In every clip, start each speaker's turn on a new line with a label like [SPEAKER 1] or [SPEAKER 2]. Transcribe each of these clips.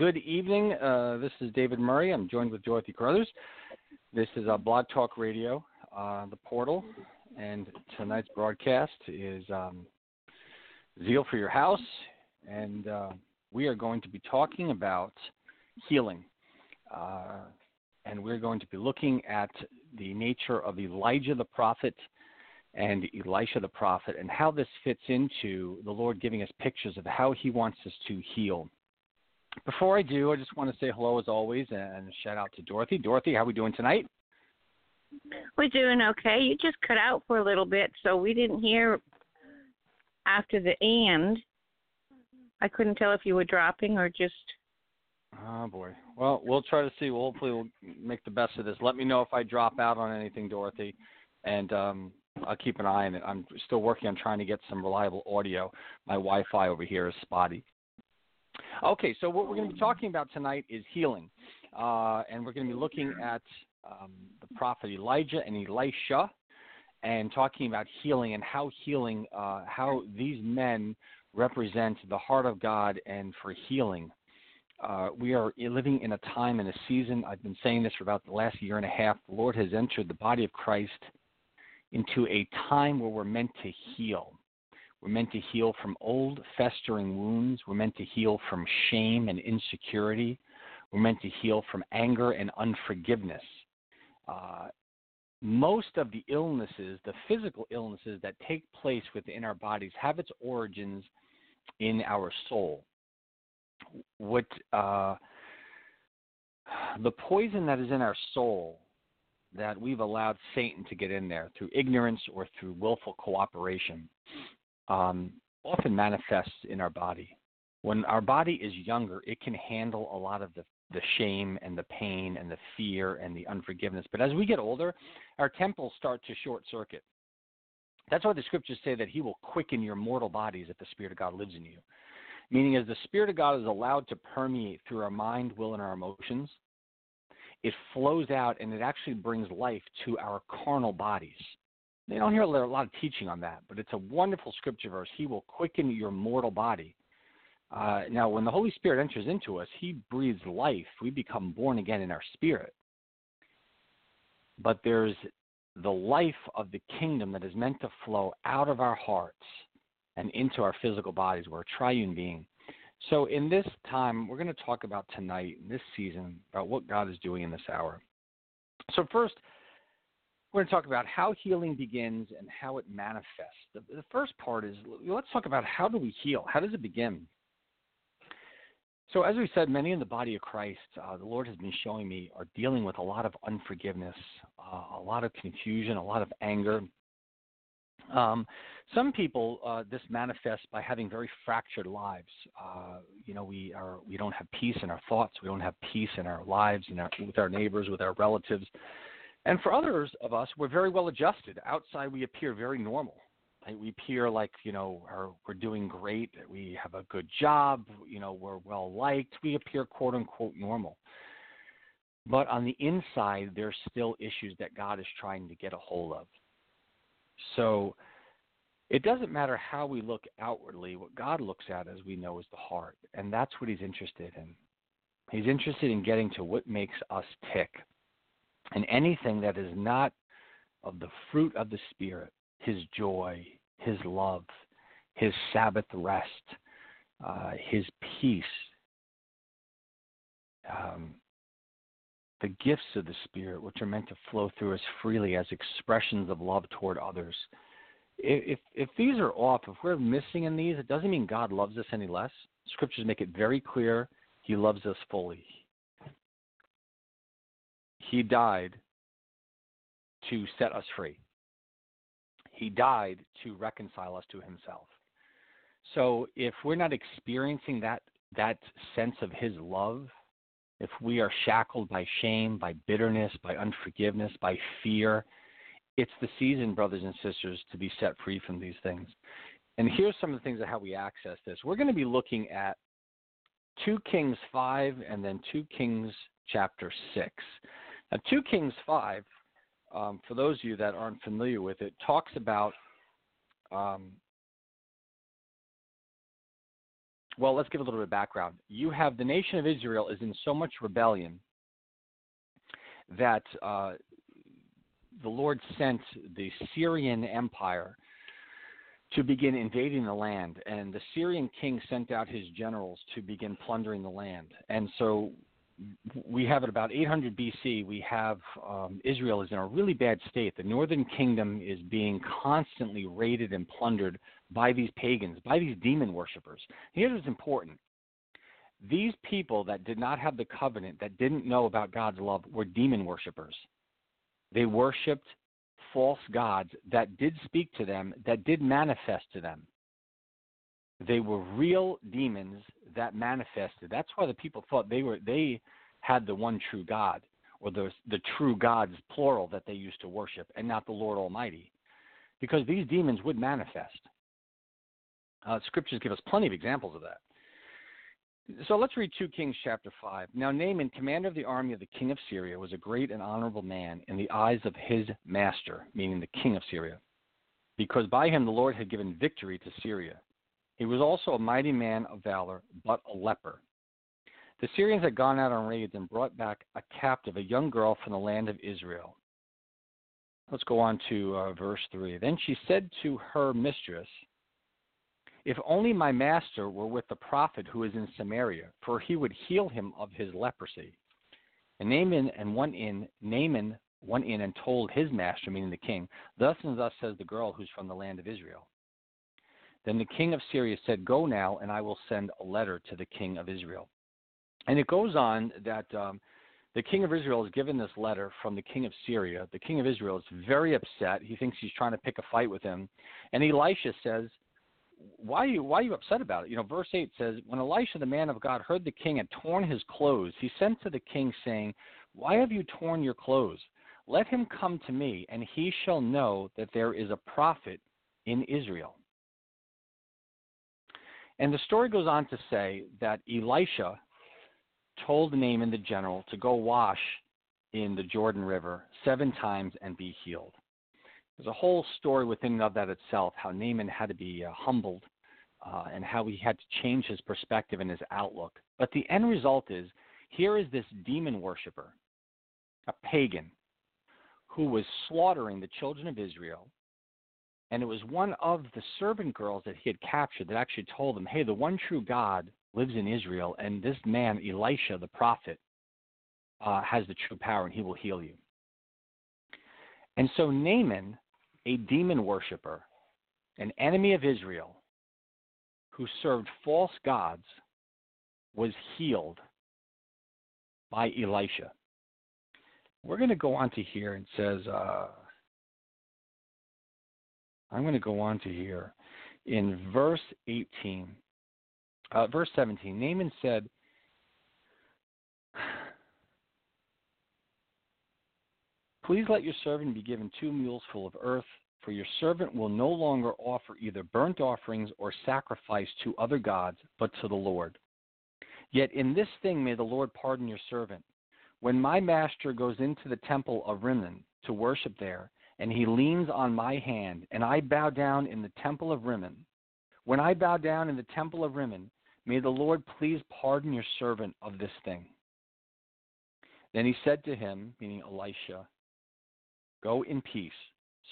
[SPEAKER 1] Good evening. Uh, this is David Murry. I'm joined with Dorothy Carruthers. This is uh, Blog Talk Radio, uh, the portal, and tonight's broadcast is um, Zeal for Your House, and uh, we are going to be talking about healing. Uh, and we're going to be looking at the nature of Elijah the prophet and Elisha the prophet and how this fits into the Lord giving us pictures of how he wants us to heal. Before I do, I just want to say hello as always and shout out to Dorothy. Dorothy, how are we doing tonight?
[SPEAKER 2] We're doing okay. You just cut out for a little bit, so we didn't hear after the end. I couldn't tell if you were dropping or just.
[SPEAKER 1] Oh boy. Well, we'll try to see. Well, hopefully, we'll make the best of this. Let me know if I drop out on anything, Dorothy, and um, I'll keep an eye on it. I'm still working on trying to get some reliable audio. My Wi-Fi over here is spotty. Okay, so what we're going to be talking about tonight is healing, uh, and we're going to be looking at um, the prophet Elijah and Elisha, and talking about healing and how healing, uh, how these men represent the heart of God and for healing. Uh, we are living in a time and a season. I've been saying this for about the last year and a half. The Lord has entered the body of Christ into a time where we're meant to heal. We're meant to heal from old, festering wounds. We're meant to heal from shame and insecurity. We're meant to heal from anger and unforgiveness. Uh, most of the illnesses, the physical illnesses that take place within our bodies, have its origins in our soul. What uh, the poison that is in our soul that we've allowed Satan to get in there through ignorance or through willful cooperation um, often manifests in our body. When our body is younger, it can handle a lot of the, the shame and the pain and the fear and the unforgiveness. But as we get older, our temples start to short circuit. That's why the scriptures say that He will quicken your mortal bodies if the Spirit of God lives in you. Meaning, as the Spirit of God is allowed to permeate through our mind, will, and our emotions, it flows out and it actually brings life to our carnal bodies. They don't hear a lot of teaching on that, but it's a wonderful scripture verse. He will quicken your mortal body. Uh, now, when the Holy Spirit enters into us, He breathes life. We become born again in our spirit. But there's the life of the kingdom that is meant to flow out of our hearts and into our physical bodies. We're a triune being. So, in this time, we're going to talk about tonight, this season, about what God is doing in this hour. So, first, we're going to talk about how healing begins and how it manifests. The, the, first part is let's talk about how do we heal? How does it begin? So, as we said, many in the body of Christ, uh, the Lord has been showing me, are dealing with a lot of unforgiveness, uh, a lot of confusion, a lot of anger. Um, some people, uh, this manifests by having very fractured lives. Uh, you know, we are we don't have peace in our thoughts. We don't have peace in our lives, in our, with our neighbors, with our relatives. And for others of us, we're very well adjusted. Outside, we appear very normal. We appear like you know are, we're doing great. We have a good job. You know we're well liked. We appear quote unquote normal. But on the inside, there's still issues that God is trying to get a hold of. So it doesn't matter how we look outwardly. What God looks at, as we know, is the heart, and that's what He's interested in. He's interested in getting to what makes us tick. And anything that is not of the fruit of the Spirit, His joy, His love, His Sabbath rest, uh, His peace, um, the gifts of the Spirit, which are meant to flow through us freely as expressions of love toward others, if if these are off, if we're missing in these, it doesn't mean God loves us any less. Scriptures make it very clear He loves us fully. He died to set us free. He died to reconcile us to Himself. So if we're not experiencing that that sense of His love, if we are shackled by shame, by bitterness, by unforgiveness, by fear, it's the season, brothers and sisters, to be set free from these things. And here's some of the things of how we access this. We're going to be looking at 2 Kings 5 and then 2 Kings chapter 6. Now, 2 Kings 5, um, for those of you that aren't familiar with it, talks about. Um, well, let's give a little bit of background. You have the nation of Israel is in so much rebellion that uh, the Lord sent the Syrian Empire to begin invading the land, and the Syrian king sent out his generals to begin plundering the land. And so we have at about 800 BC, we have um, Israel is in a really bad state. The northern kingdom is being constantly raided and plundered by these pagans, by these demon worshippers. Here's what's important these people that did not have the covenant, that didn't know about God's love, were demon worshippers. They worshiped false gods that did speak to them, that did manifest to them. They were real demons that manifested. That's why the people thought they were they had the one true God, or the the true gods plural that they used to worship, and not the Lord Almighty, because these demons would manifest. Uh, scriptures give us plenty of examples of that. So let's read 2 Kings chapter 5. Now, Naaman, commander of the army of the king of Syria, was a great and honorable man in the eyes of his master, meaning the king of Syria, because by him the Lord had given victory to Syria. He was also a mighty man of valor, but a leper. The Syrians had gone out on raids and brought back a captive, a young girl from the land of Israel. Let's go on to uh, verse 3. Then she said to her mistress, if only my master were with the prophet who is in Samaria, for he would heal him of his leprosy. And Naaman and went in, Naaman went in and told his master, meaning the king, Thus and thus says the girl who's from the land of Israel. Then the king of Syria said, Go now, and I will send a letter to the king of Israel. And it goes on that um, the king of Israel is given this letter from the king of Syria. The king of Israel is very upset. He thinks he's trying to pick a fight with him. And Elisha says, why are you why are you upset about it? You know, verse eight says, When Elisha the man of God heard the king had torn his clothes, he sent to the king, saying, Why have you torn your clothes? Let him come to me, and he shall know that there is a prophet in Israel. And the story goes on to say that Elisha told Naaman the general to go wash in the Jordan River seven times and be healed. There's a whole story within of that itself, how Naaman had to be uh, humbled uh, and how he had to change his perspective and his outlook. But the end result is here is this demon worshiper, a pagan, who was slaughtering the children of Israel. And it was one of the servant girls that he had captured that actually told him, hey, the one true God lives in Israel, and this man, Elisha, the prophet, uh, has the true power, and he will heal you. And so Naaman a demon worshiper, an enemy of Israel, who served false gods, was healed by Elisha. We're going to go on to here and says, uh, I'm going to go on to here in verse 18, uh, verse 17. Naaman said, Please let your servant be given two mules full of earth, for your servant will no longer offer either burnt offerings or sacrifice to other gods, but to the Lord. Yet in this thing may the Lord pardon your servant. When my master goes into the temple of Rimmon to worship there, and he leans on my hand, and I bow down in the temple of Rimmon, when I bow down in the temple of Rimmon, may the Lord please pardon your servant of this thing. Then he said to him, meaning Elisha, Go in peace.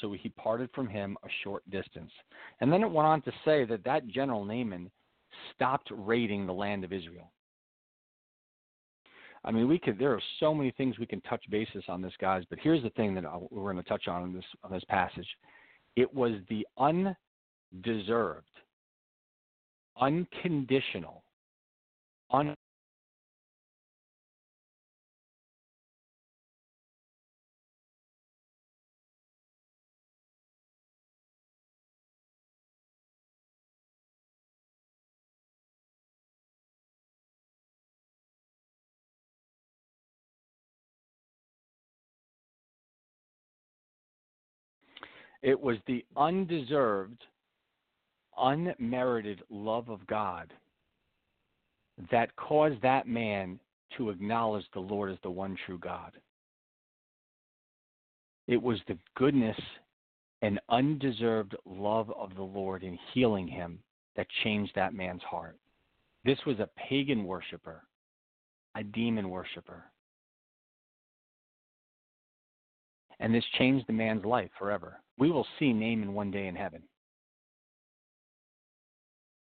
[SPEAKER 1] So he parted from him a short distance. And then it went on to say that that general Naaman stopped raiding the land of Israel. I mean, we could. There are so many things we can touch basis on this, guys. But here's the thing that we're going to touch on in this on this passage. It was the undeserved, unconditional, un It was the undeserved, unmerited love of God that caused that man to acknowledge the Lord as the one true God. It was the goodness and undeserved love of the Lord in healing him that changed that man's heart. This was a pagan worshiper, a demon worshiper. And this changed the man's life forever. We will see Naaman one day in heaven.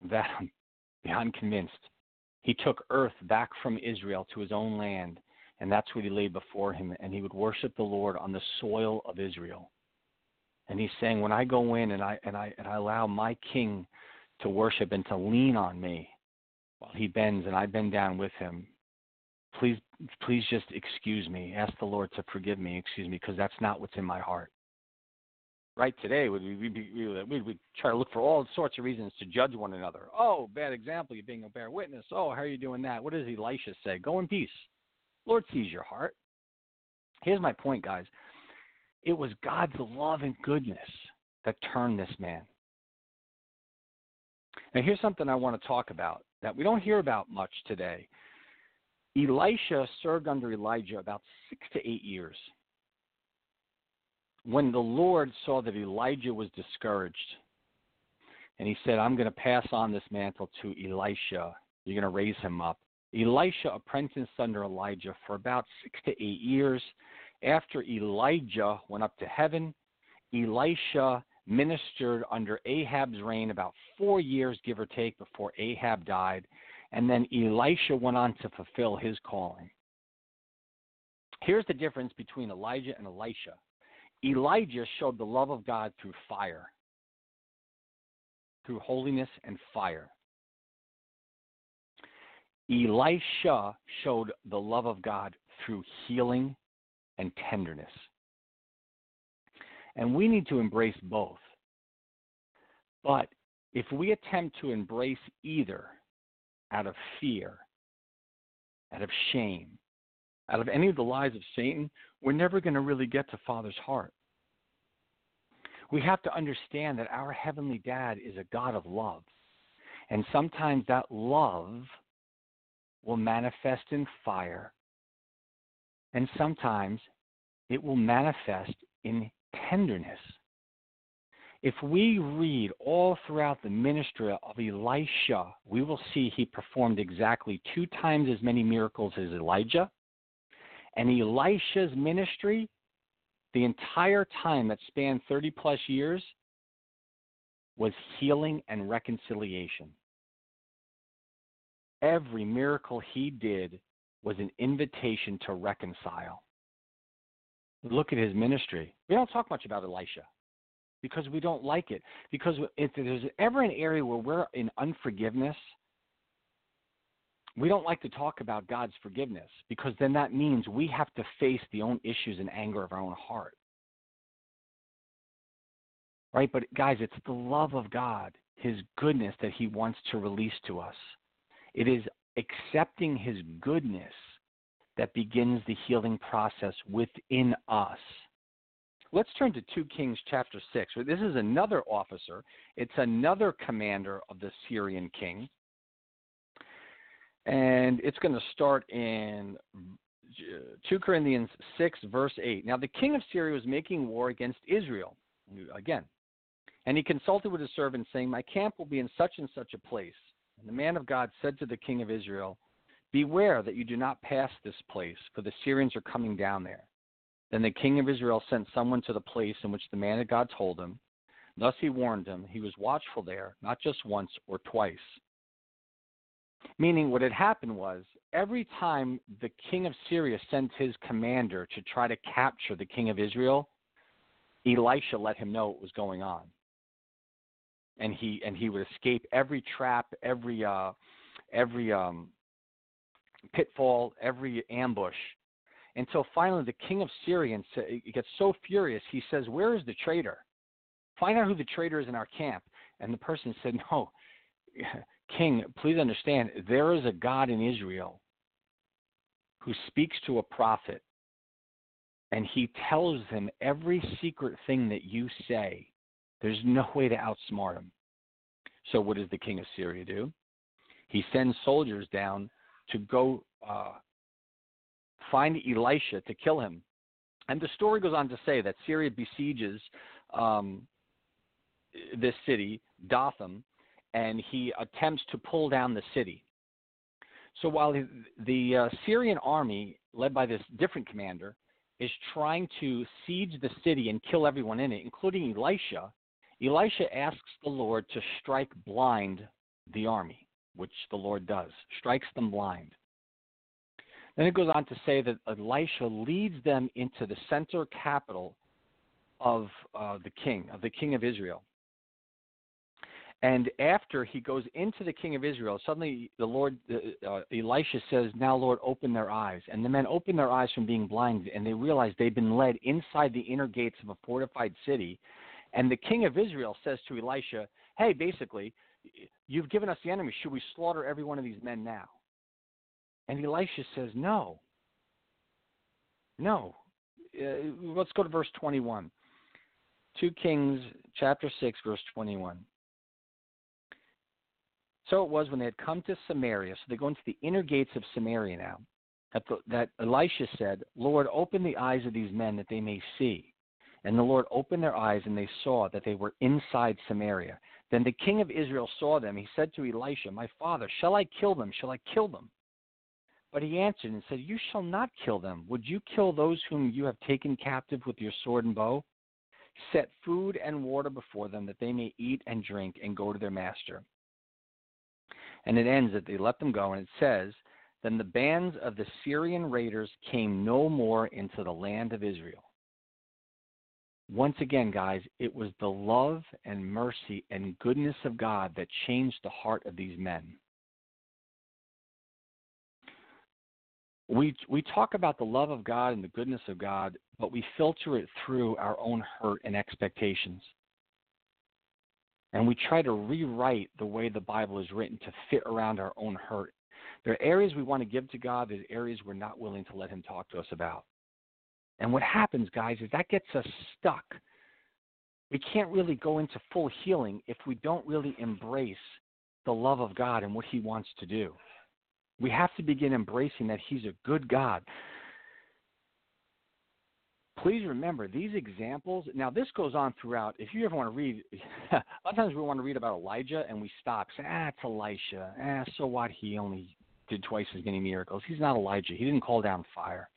[SPEAKER 1] That I'm beyond convinced. He took earth back from Israel to his own land, and that's what he laid before him, and he would worship the Lord on the soil of Israel. And he's saying, When I go in and I and I and I allow my king to worship and to lean on me while he bends and I bend down with him, please please just excuse me. Ask the Lord to forgive me, excuse me, because that's not what's in my heart. Right today, we'd, we'd, we'd, we'd try to look for all sorts of reasons to judge one another. Oh, bad example, you're being a bear witness. Oh, how are you doing that? What does Elisha say? Go in peace. Lord sees your heart. Here's my point, guys. It was God's love and goodness that turned this man. Now, here's something I want to talk about that we don't hear about much today. Elisha served under Elijah about six to eight years. When the Lord saw that Elijah was discouraged, and he said, I'm going to pass on this mantle to Elisha, you're going to raise him up. Elisha apprenticed under Elijah for about six to eight years. After Elijah went up to heaven, Elisha ministered under Ahab's reign about four years, give or take, before Ahab died. And then Elisha went on to fulfill his calling. Here's the difference between Elijah and Elisha Elijah showed the love of God through fire, through holiness and fire. Elisha showed the love of God through healing and tenderness. And we need to embrace both. But if we attempt to embrace either, out of fear, out of shame, out of any of the lies of Satan, we're never going to really get to Father's heart. We have to understand that our Heavenly Dad is a God of love. And sometimes that love will manifest in fire, and sometimes it will manifest in tenderness. If we read all throughout the ministry of Elisha, we will see he performed exactly two times as many miracles as Elijah. And Elisha's ministry, the entire time that spanned 30 plus years, was healing and reconciliation. Every miracle he did was an invitation to reconcile. Look at his ministry. We don't talk much about Elisha because we don't like it. Because if there's ever an area where we're in unforgiveness, we don't like to talk about God's forgiveness because then that means we have to face the own issues and anger of our own heart. Right? But guys, it's the love of God, His goodness that He wants to release to us. It is accepting His goodness that begins the healing process within us. Let's turn to 2 Kings chapter 6. This is another officer, it's another commander of the Syrian king. And it's going to start in 2 Corinthians 6, verse 8. Now, the king of Syria was making war against Israel. Again. And he consulted with his servants, saying, My camp will be in such and such a place. And the man of God said to the king of Israel, Beware that you do not pass this place, for the Syrians are coming down there. Then the king of Israel sent someone to the place in which the man of God told him. Thus he warned him. He was watchful there, not just once or twice. Meaning, what had happened was every time the king of Syria sent his commander to try to capture the king of Israel, Elisha let him know what was going on. And he and he would escape every trap, every uh every um pitfall, every ambush. Until finally the king of Syria gets so furious, he says, Where is the traitor? Find out who the traitor is in our camp. And the person said, No, king, please understand, there is a God in Israel who speaks to a prophet and he tells him every secret thing that you say. There's no way to outsmart him. So, what does the king of Syria do? He sends soldiers down to go uh, find Elisha to kill him. And the story goes on to say that Syria besieges um, this city, Dothan, and he attempts to pull down the city. So while the, the uh, Syrian army, led by this different commander, is trying to siege the city and kill everyone in it, including Elisha, Elisha asks the Lord to strike blind the army, which the Lord does, strikes them blind. Then it goes on to say that Elisha leads them into the center capital of uh, the king, of the king of Israel. And after he goes into the king of Israel, suddenly the Lord, uh, Elisha says, Now, Lord, open their eyes. And the men open their eyes from being blind, and they realize they've been led inside the inner gates of a fortified city. And the king of Israel says to Elisha, Hey, basically, you've given us the enemy. Should we slaughter every one of these men now? And Elisha says, No. No. Uh, let's go to verse 21. 2 Kings chapter 6, verse 21. So it was when they had come to Samaria, so they go into the inner gates of Samaria now, that, the, that Elisha said, Lord, open the eyes of these men that they may see. And the Lord opened their eyes, and they saw that they were inside Samaria. Then the king of Israel saw them. He said to Elisha, My father, shall I kill them? Shall I kill them? But he answered and said, You shall not kill them. Would you kill those whom you have taken captive with your sword and bow? Set food and water before them, that they may eat and drink and go to their master. And it ends that they let them go, and it says, Then the bands of the Syrian raiders came no more into the land of Israel. Once again, guys, it was the love and mercy and goodness of God that changed the heart of these men. We we talk about the love of God and the goodness of God, but we filter it through our own hurt and expectations. And we try to rewrite the way the Bible is written to fit around our own hurt. There are areas we want to give to God, there's areas we're not willing to let Him talk to us about. And what happens, guys, is that gets us stuck. We can't really go into full healing if we don't really embrace the love of God and what He wants to do. We have to begin embracing that He's a good God. Please remember these examples. Now, this goes on throughout. If you ever want to read, a lot of times we want to read about Elijah and we stop. Say, ah, it's Elisha. Ah, so what? He only did twice as many miracles. He's not Elijah. He didn't call down fire.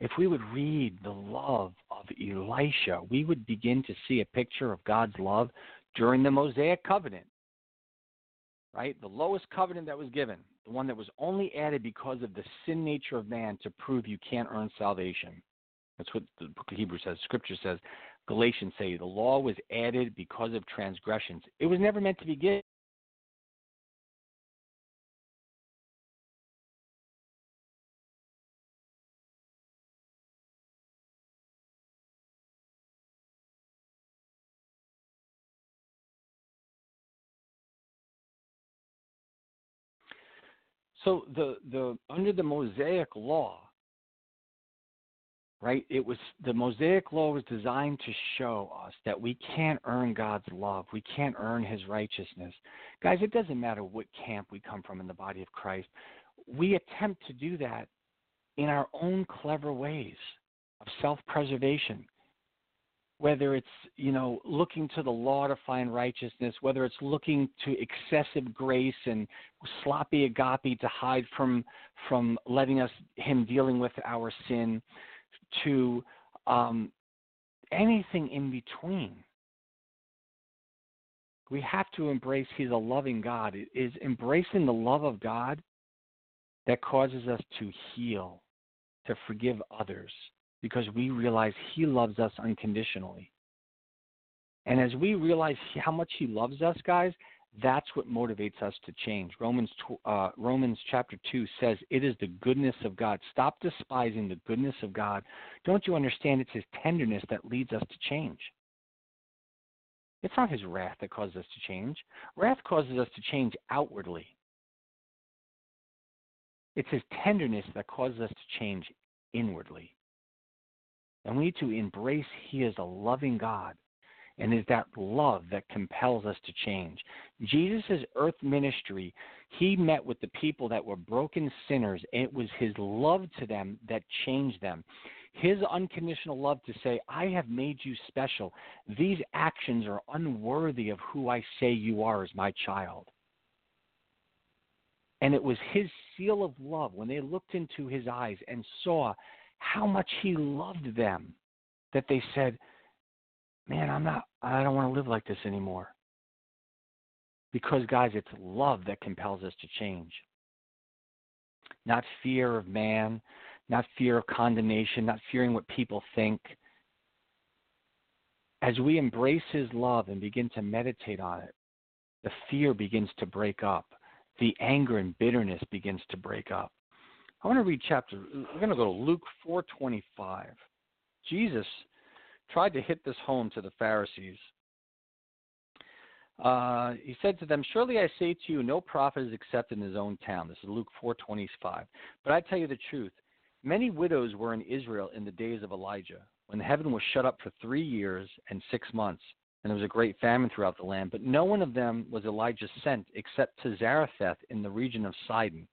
[SPEAKER 1] If we would read the love of Elisha, we would begin to see a picture of God's love during the Mosaic covenant right? The lowest covenant that was given, the one that was only added because of the sin nature of man to prove you can't earn salvation. That's what the book of Hebrews says. Scripture says, Galatians say the law was added because of transgressions. It was never meant to be given So the the under the Mosaic law, right? It was the Mosaic law was designed to show us that we can't earn God's love. We can't earn his righteousness. Guys, it doesn't matter what camp we come from in the body of Christ. We attempt to do that in our own clever ways of self-preservation whether it's you know looking to the law to find righteousness, whether it's looking to excessive grace and sloppy agape to hide from from letting us him dealing with our sin, to um, anything in between. We have to embrace He's a loving God. It is embracing the love of God that causes us to heal, to forgive others, because we realize He loves us unconditionally. And as we realize how much He loves us, guys, that's what motivates us to change. Romans uh, Romans chapter two says it is the goodness of God. Stop despising the goodness of God. Don't you understand? It's His tenderness that leads us to change. It's not His wrath that causes us to change. Wrath causes us to change outwardly. It's His tenderness that causes us to change inwardly. And we need to embrace He is a loving God and is that love that compels us to change. Jesus' earth ministry, he met with the people that were broken sinners. And it was his love to them that changed them. His unconditional love to say, I have made you special. These actions are unworthy of who I say you are as my child. And it was his seal of love when they looked into his eyes and saw how much he loved them that they said, man, I'm not, I don't want to live like this anymore. Because, guys, it's love that compels us to change. Not fear of man, not fear of condemnation, not fearing what people think. As we embrace His love and begin to meditate on it, the fear begins to break up. The anger and bitterness begins to break up. I want to read chapter. We're going to go to Luke 4:25. Jesus tried to hit this home to the Pharisees. Uh, he said to them, "Surely I say to you, no prophet is accepted in his own town." This is Luke 4:25. But I tell you the truth: many widows were in Israel in the days of Elijah, when the heaven was shut up for three years and six months, and there was a great famine throughout the land. But no one of them was Elijah sent except to Zarephath in the region of Sidon,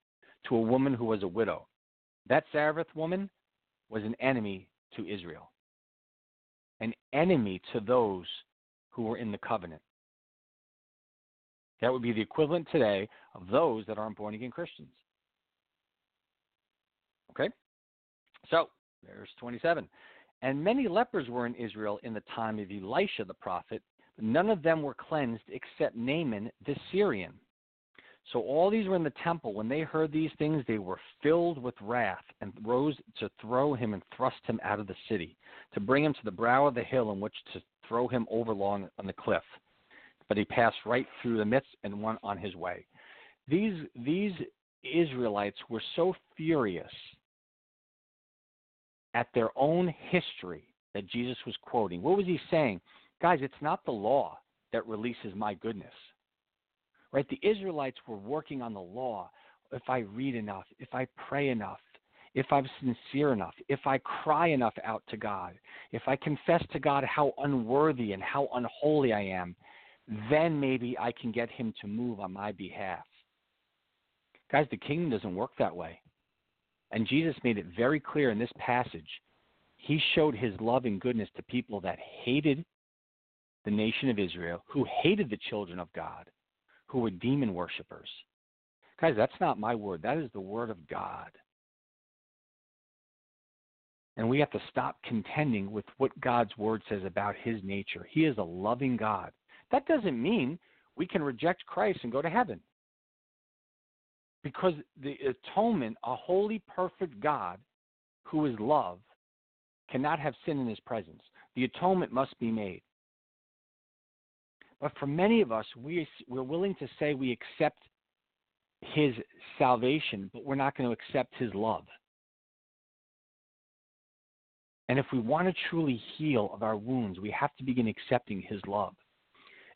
[SPEAKER 1] to a woman who was a widow. That Zarephath woman was an enemy to Israel an enemy to those who were in the covenant. That would be the equivalent today of those that aren't born again Christians. Okay? So, there's 27. And many lepers were in Israel in the time of Elisha the prophet, but none of them were cleansed except Naaman the Syrian. So all these were in the temple. When they heard these things, they were filled with wrath and rose to throw him and thrust him out of the city, to bring him to the brow of the hill in which to throw him overlong on the cliff. But he passed right through the midst and went on his way. These these Israelites were so furious at their own history that Jesus was quoting. What was he saying? Guys, it's not the law that releases my goodness. Right? The Israelites were working on the law. If I read enough, if I pray enough, if I'm sincere enough, if I cry enough out to God, if I confess to God how unworthy and how unholy I am, then maybe I can get Him to move on my behalf. Guys, the kingdom doesn't work that way. And Jesus made it very clear in this passage. He showed His love and goodness to people that hated the nation of Israel, who hated the children of God, who were demon worshippers. Guys, that's not my word. That is the word of God. And we have to stop contending with what God's word says about his nature. He is a loving God. That doesn't mean we can reject Christ and go to heaven. Because the atonement, a holy, perfect God who is love, cannot have sin in his presence. The atonement must be made. But for many of us, we, we're willing to say we accept his salvation, but we're not going to accept his love. And if we want to truly heal of our wounds, we have to begin accepting his love.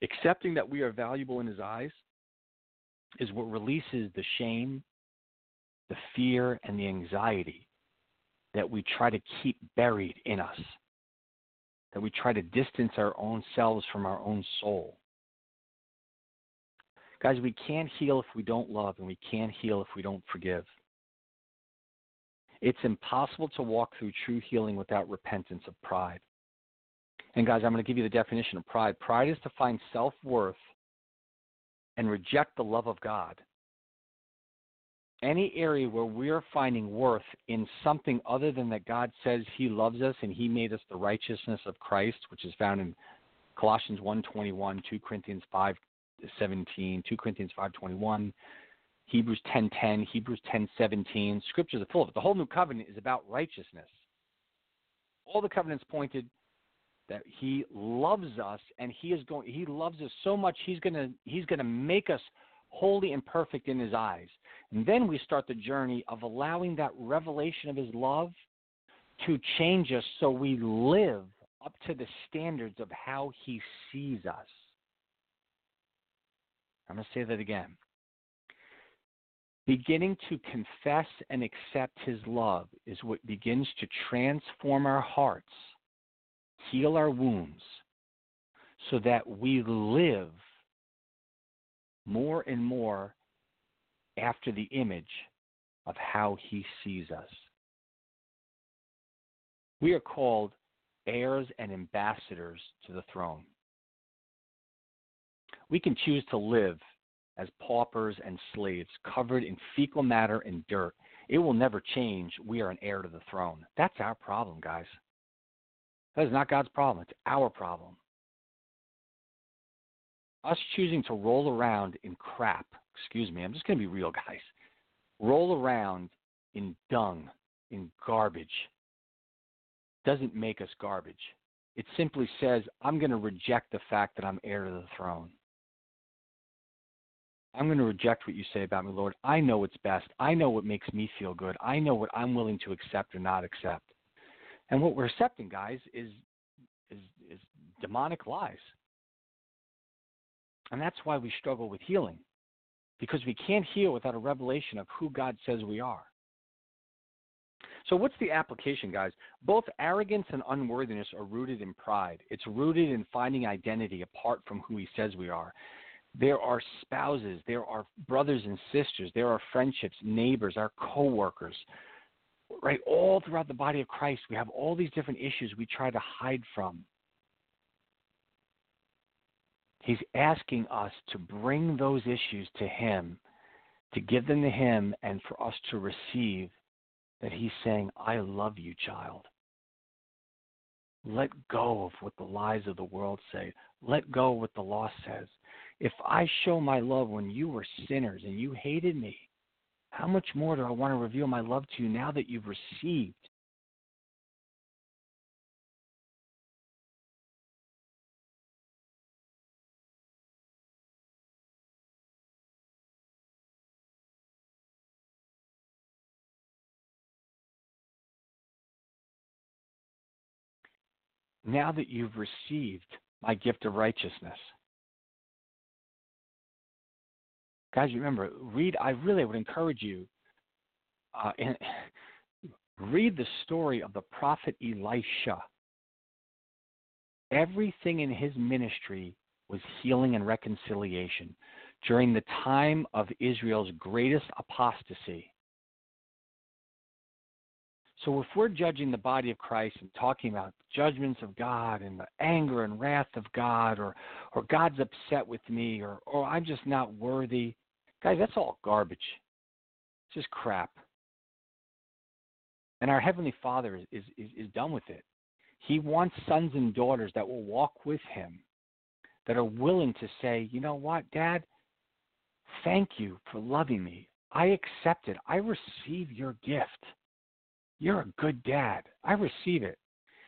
[SPEAKER 1] Accepting that we are valuable in his eyes is what releases the shame, the fear, and the anxiety that we try to keep buried in us that we try to distance our own selves from our own soul. Guys, we can't heal if we don't love, and we can't heal if we don't forgive. It's impossible to walk through true healing without repentance of pride. And, guys, I'm going to give you the definition of pride. Pride is to find self worth and reject the love of God any area where we're finding worth in something other than that God says he loves us and he made us the righteousness of Christ, which is found in Colossians 1:21, 2 Corinthians 5:17, 2 Corinthians 5:21, Hebrews 10:10, Hebrews 10:17. Scriptures are full of it. The whole new covenant is about righteousness. All the covenants pointed that he loves us and he is going he loves us so much he's going to he's going to make us holy and perfect in his eyes. And then we start the journey of allowing that revelation of his love to change us so we live up to the standards of how he sees us. I'm going to say that again. Beginning to confess and accept his love is what begins to transform our hearts, heal our wounds, so that we live more and more after the image of how he sees us. We are called heirs and ambassadors to the throne. We can choose to live as paupers and slaves, covered in fecal matter and dirt. It will never change. We are an heir to the throne. That's our problem, guys. That is not God's problem. It's our problem. Us choosing to roll around in crap, excuse me, I'm just going to be real, guys. Roll around in dung, in garbage, doesn't make us garbage. It simply says, I'm going to reject the fact that I'm heir to the throne. I'm going to reject what you say about me, Lord. I know what's best. I know what makes me feel good. I know what I'm willing to accept or not accept. And what we're accepting, guys, is is, is demonic lies. And that's why we struggle with healing. Because we can't heal without a revelation of who God says we are. So, what's the application, guys? Both arrogance and unworthiness are rooted in pride. It's rooted in finding identity apart from who He says we are. There are spouses, there are brothers and sisters, there are friendships, neighbors, our coworkers, right? All throughout the body of Christ, we have all these different issues we try to hide from. He's asking us to bring those issues to Him, to give them to Him, and for us to receive that He's saying, I love you, child. Let go of what the lies of the world say. Let go of what the law says. If I show my love when you were sinners and you hated me, how much more do I want to reveal my love to you now that you've received? Now that you've received my gift of righteousness, guys, remember, read. I really would encourage you. Uh, and read the story of the prophet Elisha. Everything in his ministry was healing and reconciliation during the time of Israel's greatest apostasy. So if we're judging the body of Christ and talking about judgments of God and the anger and wrath of God or or God's upset with me or or I'm just not worthy, guys, that's all garbage. It's just crap. And our heavenly Father is is is, is done with it. He wants sons and daughters that will walk with him, that are willing to say, you know what, Dad, thank you for loving me. I accept it. I receive your gift. You're a good dad. I receive it.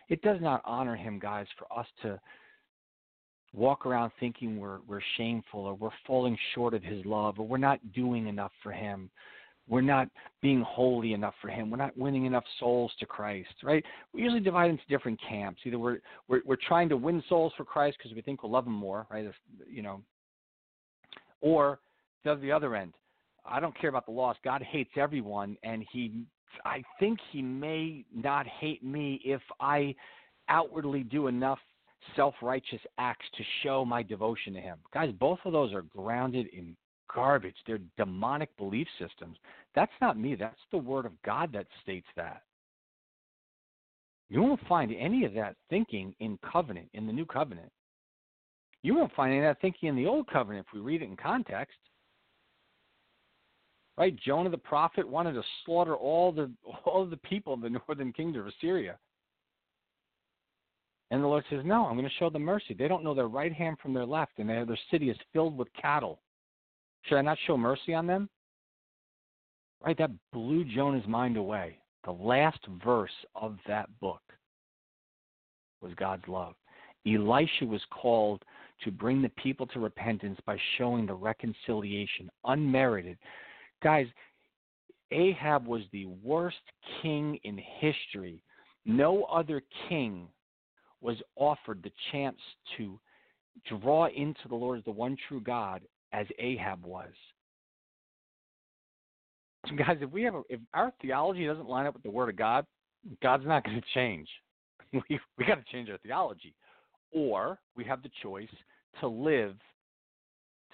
[SPEAKER 1] It does not honor him, guys, for us to walk around thinking we're we're shameful or we're falling short of his love or we're not doing enough for him. We're not being holy enough for him. We're not winning enough souls to Christ, right? We usually divide into different camps. Either we're we're, we're trying to win souls for Christ because we think we'll love him more, right? You know, or does the other end. I don't care about the lost. God hates everyone, and He I think he may not hate me if I outwardly do enough self righteous acts to show my devotion to him. Guys, both of those are grounded in garbage. They're demonic belief systems. That's not me. That's the word of God that states that. You won't find any of that thinking in covenant, in the new covenant. You won't find any of that thinking in the old covenant if we read it in context. Right? Jonah the prophet wanted to slaughter all the all the people of the northern kingdom of Syria. And the Lord says, No, I'm going to show them mercy. They don't know their right hand from their left, and their city is filled with cattle. Should I not show mercy on them? Right? That blew Jonah's mind away. The last verse of that book. was God's love. Elisha was called to bring the people to repentance by showing the reconciliation, unmerited. Guys, Ahab was the worst king in history. No other king was offered the chance to draw into the Lord as the one true God as Ahab was. So guys, if we have a, if our theology doesn't line up with the Word of God, God's not going to change. We we got to change our theology, or we have the choice to live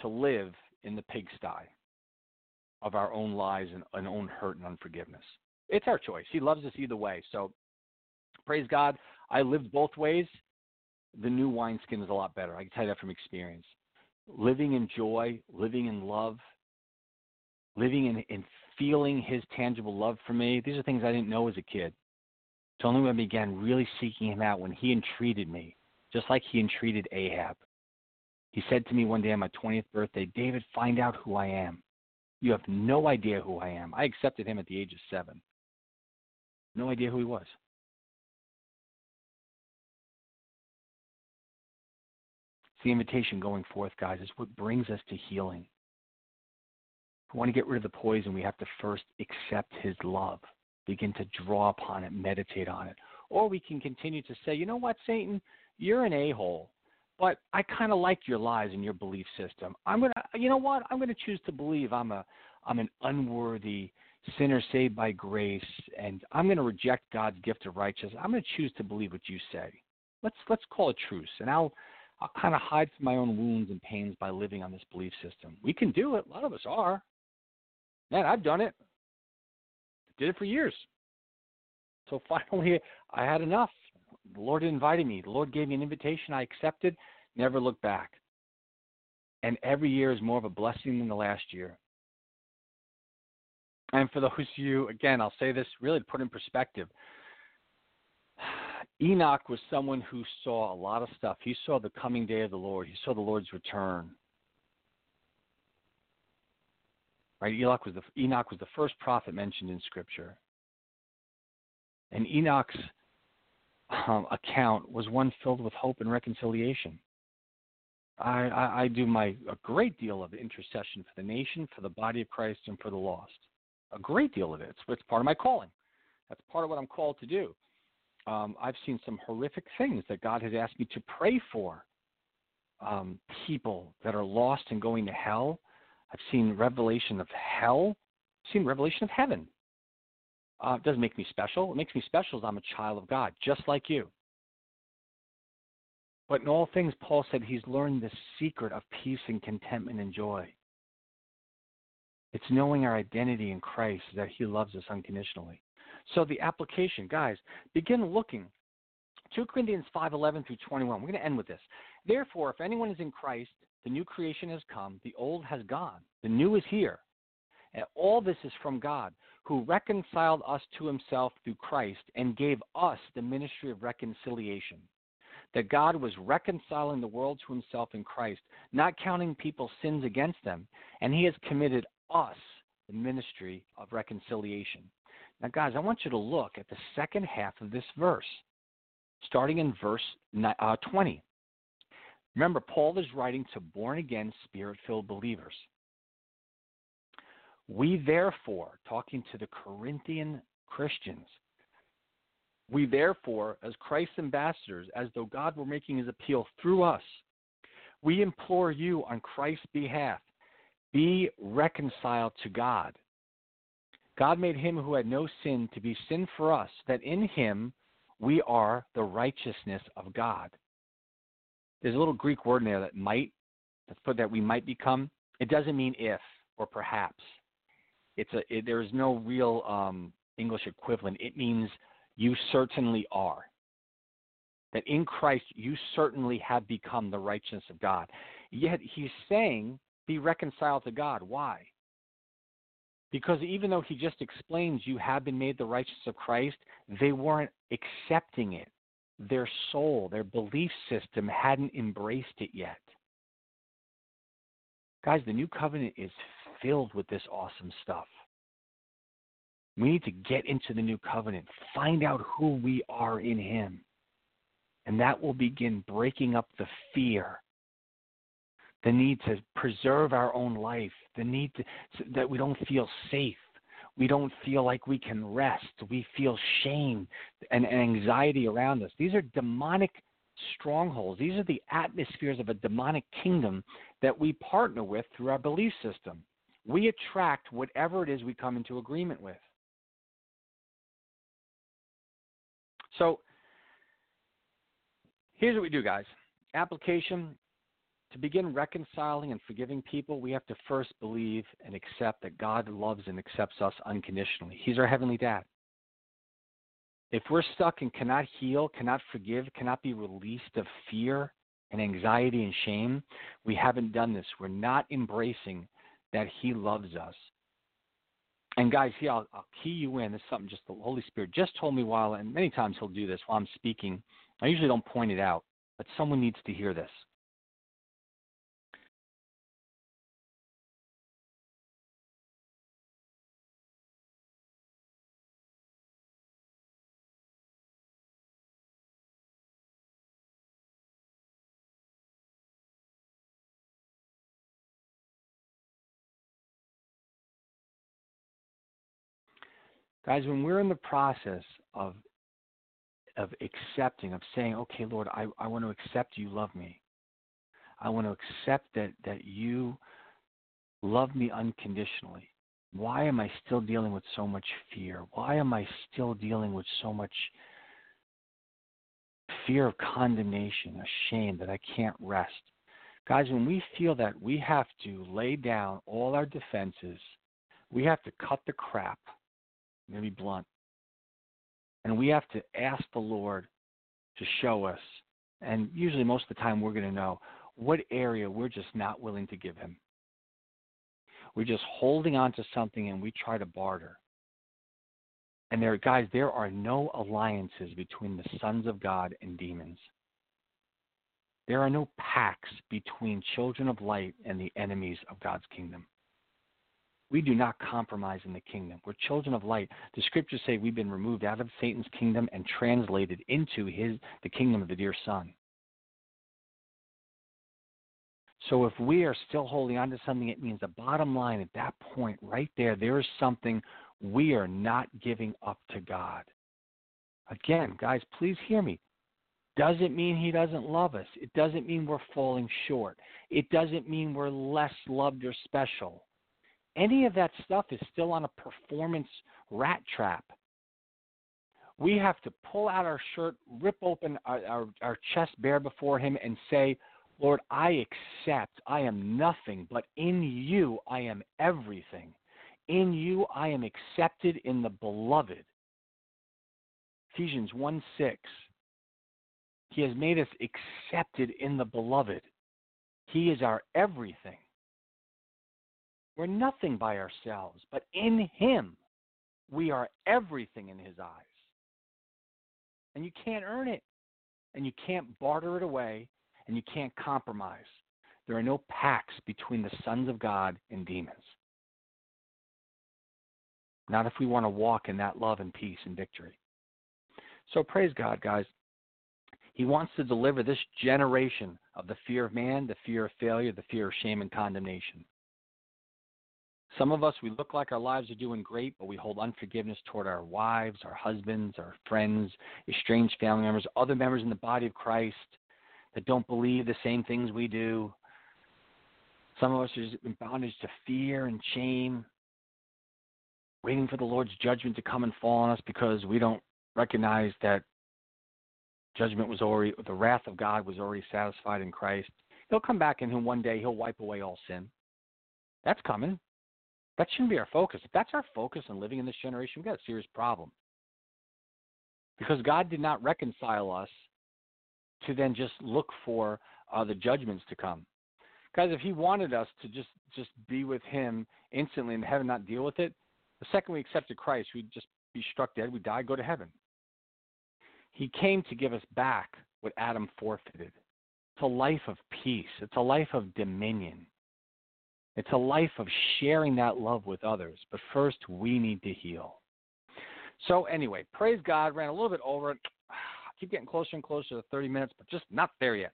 [SPEAKER 1] to live in the pigsty of our own lies and, and own hurt and unforgiveness. It's our choice. He loves us either way. So praise God. I lived both ways. The new wineskin is a lot better. I can tell you that from experience. Living in joy, living in love, living in, in feeling his tangible love for me. These are things I didn't know as a kid. It's only when I began really seeking him out when he entreated me, just like he entreated Ahab. He said to me one day on my 20th birthday, David, find out who I am. You have no idea who I am. I accepted him at the age of seven. No idea who he was. The invitation going forth, guys. It's what brings us to healing. If we want to get rid of the poison, we have to first accept his love, begin to draw upon it, meditate on it. Or we can continue to say, you know what, Satan, you're an a hole, but I kind of like your lies and your belief system. I'm gonna, you know what, I'm gonna choose to believe I'm a, I'm an unworthy sinner saved by grace, and I'm gonna reject God's gift of righteousness. I'm gonna choose to believe what you say. Let's let's call a truce, and I'll I'll kind of hide from my own wounds and pains by living on this belief system. We can do it. A lot of us are. Man, I've done it. Did it for years. So finally, I had enough. The Lord invited me. The Lord gave me an invitation. I accepted, never looked back. And every year is more of a blessing than the last year. And for those of you, again, I'll say this really to put in perspective. Enoch was someone who saw a lot of stuff. He saw the coming day of the Lord. He saw the Lord's return. Right? Enoch was the Enoch was the first prophet mentioned in Scripture, and Enoch's um, account was one filled with hope and reconciliation. I, I, I do my a great deal of intercession for the nation, for the body of Christ, and for the lost. A great deal of it. It's, it's part of my calling. That's part of what I'm called to do. Um, I've seen some horrific things that God has asked me to pray for. Um, people that are lost and going to hell, I've seen revelation of hell. I've seen revelation of heaven. Uh, it doesn't make me special. What makes me special is I'm a child of God, just like you. But in all things, Paul said he's learned the secret of peace and contentment and joy. It's knowing our identity in Christ, that he loves us unconditionally. So the application, guys, begin looking. 2 Corinthians 5:11 through 21. We're going to end with this. Therefore, if anyone is in Christ, the new creation has come, the old has gone, the new is here. And all this is from God, who reconciled us to himself through Christ and gave us the ministry of reconciliation. That God was reconciling the world to himself in Christ, not counting people's sins against them, and he has committed us the ministry of reconciliation. Now, guys, I want you to look at the second half of this verse, starting in verse uh, 20. Remember, Paul is writing to born again, spirit filled believers. We therefore, talking to the Corinthian Christians, we therefore, as Christ's ambassadors, as though God were making his appeal through us, we implore you on Christ's behalf, be reconciled to God. God made him who had no sin to be sin for us, that in him we are the righteousness of God there's a little Greek word in there that might, put that we might become. It doesn't mean if or perhaps. It's a it, there is no real um, English equivalent. It means you certainly are. That in Christ you certainly have become the righteousness of God. Yet he's saying, be reconciled to God. Why? Because even though he just explains you have been made the righteousness of Christ, they weren't accepting it their soul, their belief system hadn't embraced it yet. Guys, the new covenant is filled with this awesome stuff. We need to get into the new covenant, find out who we are in Him, And that will begin breaking up the fear, the need to preserve our own life, the need to, so that we don't feel safe. We don't feel like we can rest. We feel shame and, and anxiety around us. These are demonic strongholds. These are the atmospheres of a demonic kingdom that we partner with through our belief system. We attract whatever it is we come into agreement with. So here's what we do, guys. Application to begin reconciling and forgiving people, we have to first believe and accept that God loves and accepts us unconditionally. He's our heavenly dad. If we're stuck and cannot heal, cannot forgive, cannot be released of fear and anxiety and shame, we haven't done this. We're not embracing that He loves us. And guys, here I'll, I'll key you in. This is something just the Holy Spirit just told me while, and many times He'll do this while I'm speaking. I usually don't point it out, but someone needs to hear this. Guys, when we're in the process of of accepting, of saying, okay, Lord, I, I want to accept you love me. I want to accept that, that you love me unconditionally. Why am I still dealing with so much fear? Why am I still dealing with so much fear of condemnation, a shame that I can't rest? Guys, when we feel that, we have to lay down all our defenses. We have to cut the crap I'm going to be blunt. And we have to ask the Lord to show us. And usually, most of the time, we're going to know what area we're just not willing to give Him. We're just holding on to something and we try to barter. And there, guys, there are no alliances between the sons of God and demons. There are no pacts between children of light and the enemies of God's kingdom. We do not compromise in the kingdom. We're children of light. The scriptures say we've been removed out of Satan's kingdom and translated into his the kingdom of the dear son. So if we are still holding on to something, it means the bottom line at that point, right there, there is something we are not giving up to God. Again, guys, please hear me. Doesn't mean he doesn't love us. It doesn't mean we're falling short. It doesn't mean we're less loved or special any of that stuff is still on a performance rat trap. We have to pull out our shirt, rip open our, our, our chest bare before Him, and say, Lord, I accept I am nothing, but in you I am everything. In you I am accepted in the beloved. Ephesians 1 6. He has made us accepted in the beloved. He is our everything. We're nothing by ourselves, but in Him we are everything in His eyes. And you can't earn it, and you can't barter it away, and you can't compromise. There are no pacts between the sons of God and demons. Not if we want to walk in that love and peace and victory. So praise God, guys. He wants to deliver this generation of the fear of man, the fear of failure, the fear of shame and condemnation. Some of us, we look like our lives are doing great, but we hold unforgiveness toward our wives, our husbands, our friends, estranged family members, other members in the body of Christ that don't believe the same things we do. Some of us are in bondage to fear and shame, waiting for the Lord's judgment to come and fall on us because we don't recognize that judgment was already, the wrath of God was already satisfied in Christ. He'll come back and one day he'll wipe away all sin. That's coming. That shouldn't be our focus. If that's our focus on living in this generation, we've got a serious problem. Because God did not reconcile us to then just look for uh, the judgments to come. Guys, if He wanted us to just just be with Him instantly in heaven, not deal with it, the second we accepted Christ, we'd just be struck dead, we'd die, go to heaven. He came to give us back what Adam forfeited. It's a life of peace. It's a life of dominion. It's a life of sharing that love with others. But first, we need to heal. So, anyway, praise God. Ran a little bit over it. Keep getting closer and closer to 30 minutes, but just not there yet.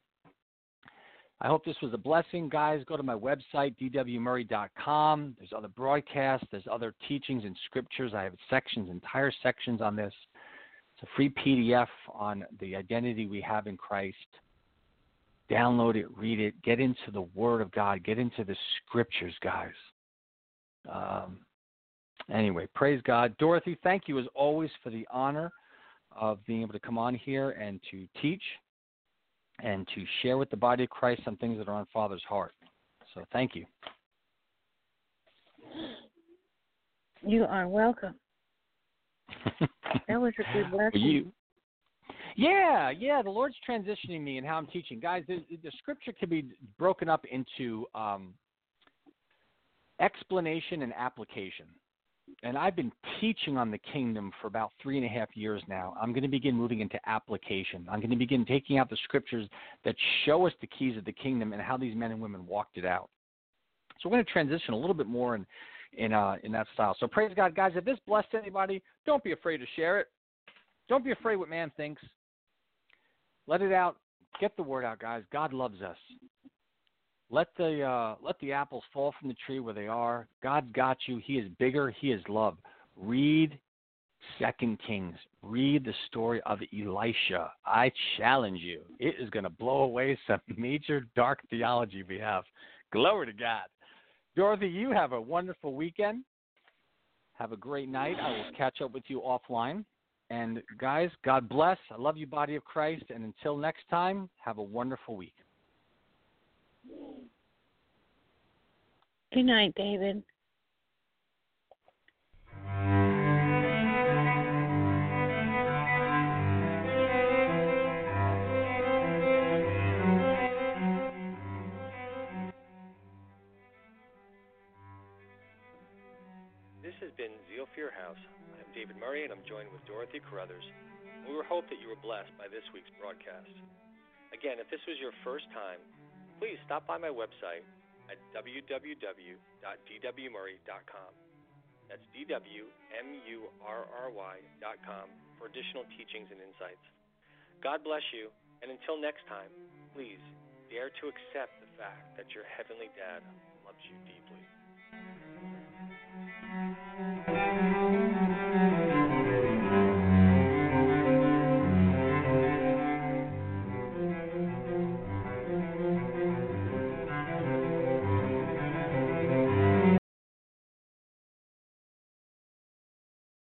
[SPEAKER 1] I hope this was a blessing, guys. Go to my website, dwmurry.com. There's other broadcasts, there's other teachings and scriptures. I have sections, entire sections on this. It's a free PDF on the identity we have in Christ. Download it, read it, get into the Word of God, get into the scriptures, guys. Um, anyway, praise God. Dorothy, thank you as always for the honor of being able to come on here and to teach and to share with the body of Christ some things that are on Father's heart. So thank you.
[SPEAKER 2] You are welcome. that was a good lesson.
[SPEAKER 1] you, yeah, yeah. The Lord's transitioning me and how I'm teaching, guys. The, the scripture can be broken up into um, explanation and application and I've been teaching on the kingdom for about three and a half years now. I'm going to begin moving into application. I'm going to begin taking out the scriptures that show us the keys of the kingdom and how these men and women walked it out. So we're going to transition a little bit more in in uh, in that style. So praise God, guys. If this blessed anybody, don't be afraid to share it. Don't be afraid what man thinks. Let it out. Get the word out, guys. God loves us. Let the uh, let the apples fall from the tree where they are. God got you. He is bigger. He is love. Read Second Kings. Read the story of Elisha. I challenge you. It is going to blow away some major dark theology we have. Glory to God. Dorothy, you have a wonderful weekend. Have a great night. I will catch up with you offline. And guys, God bless. I love you, body of Christ. And until next time, have a wonderful week.
[SPEAKER 2] Good night, David.
[SPEAKER 3] This has been Zeal for Your House. David Murry, and I'm joined with Dorothy Carruthers. We hope that you were blessed by this week's broadcast. Again, if this was your first time, please stop by my website at www.dwmurry.com. That's D-W-M-U-R-R-Y.com for additional teachings and insights. God bless you, and until next time, please dare to accept the fact that your Heavenly Dad loves you deeply.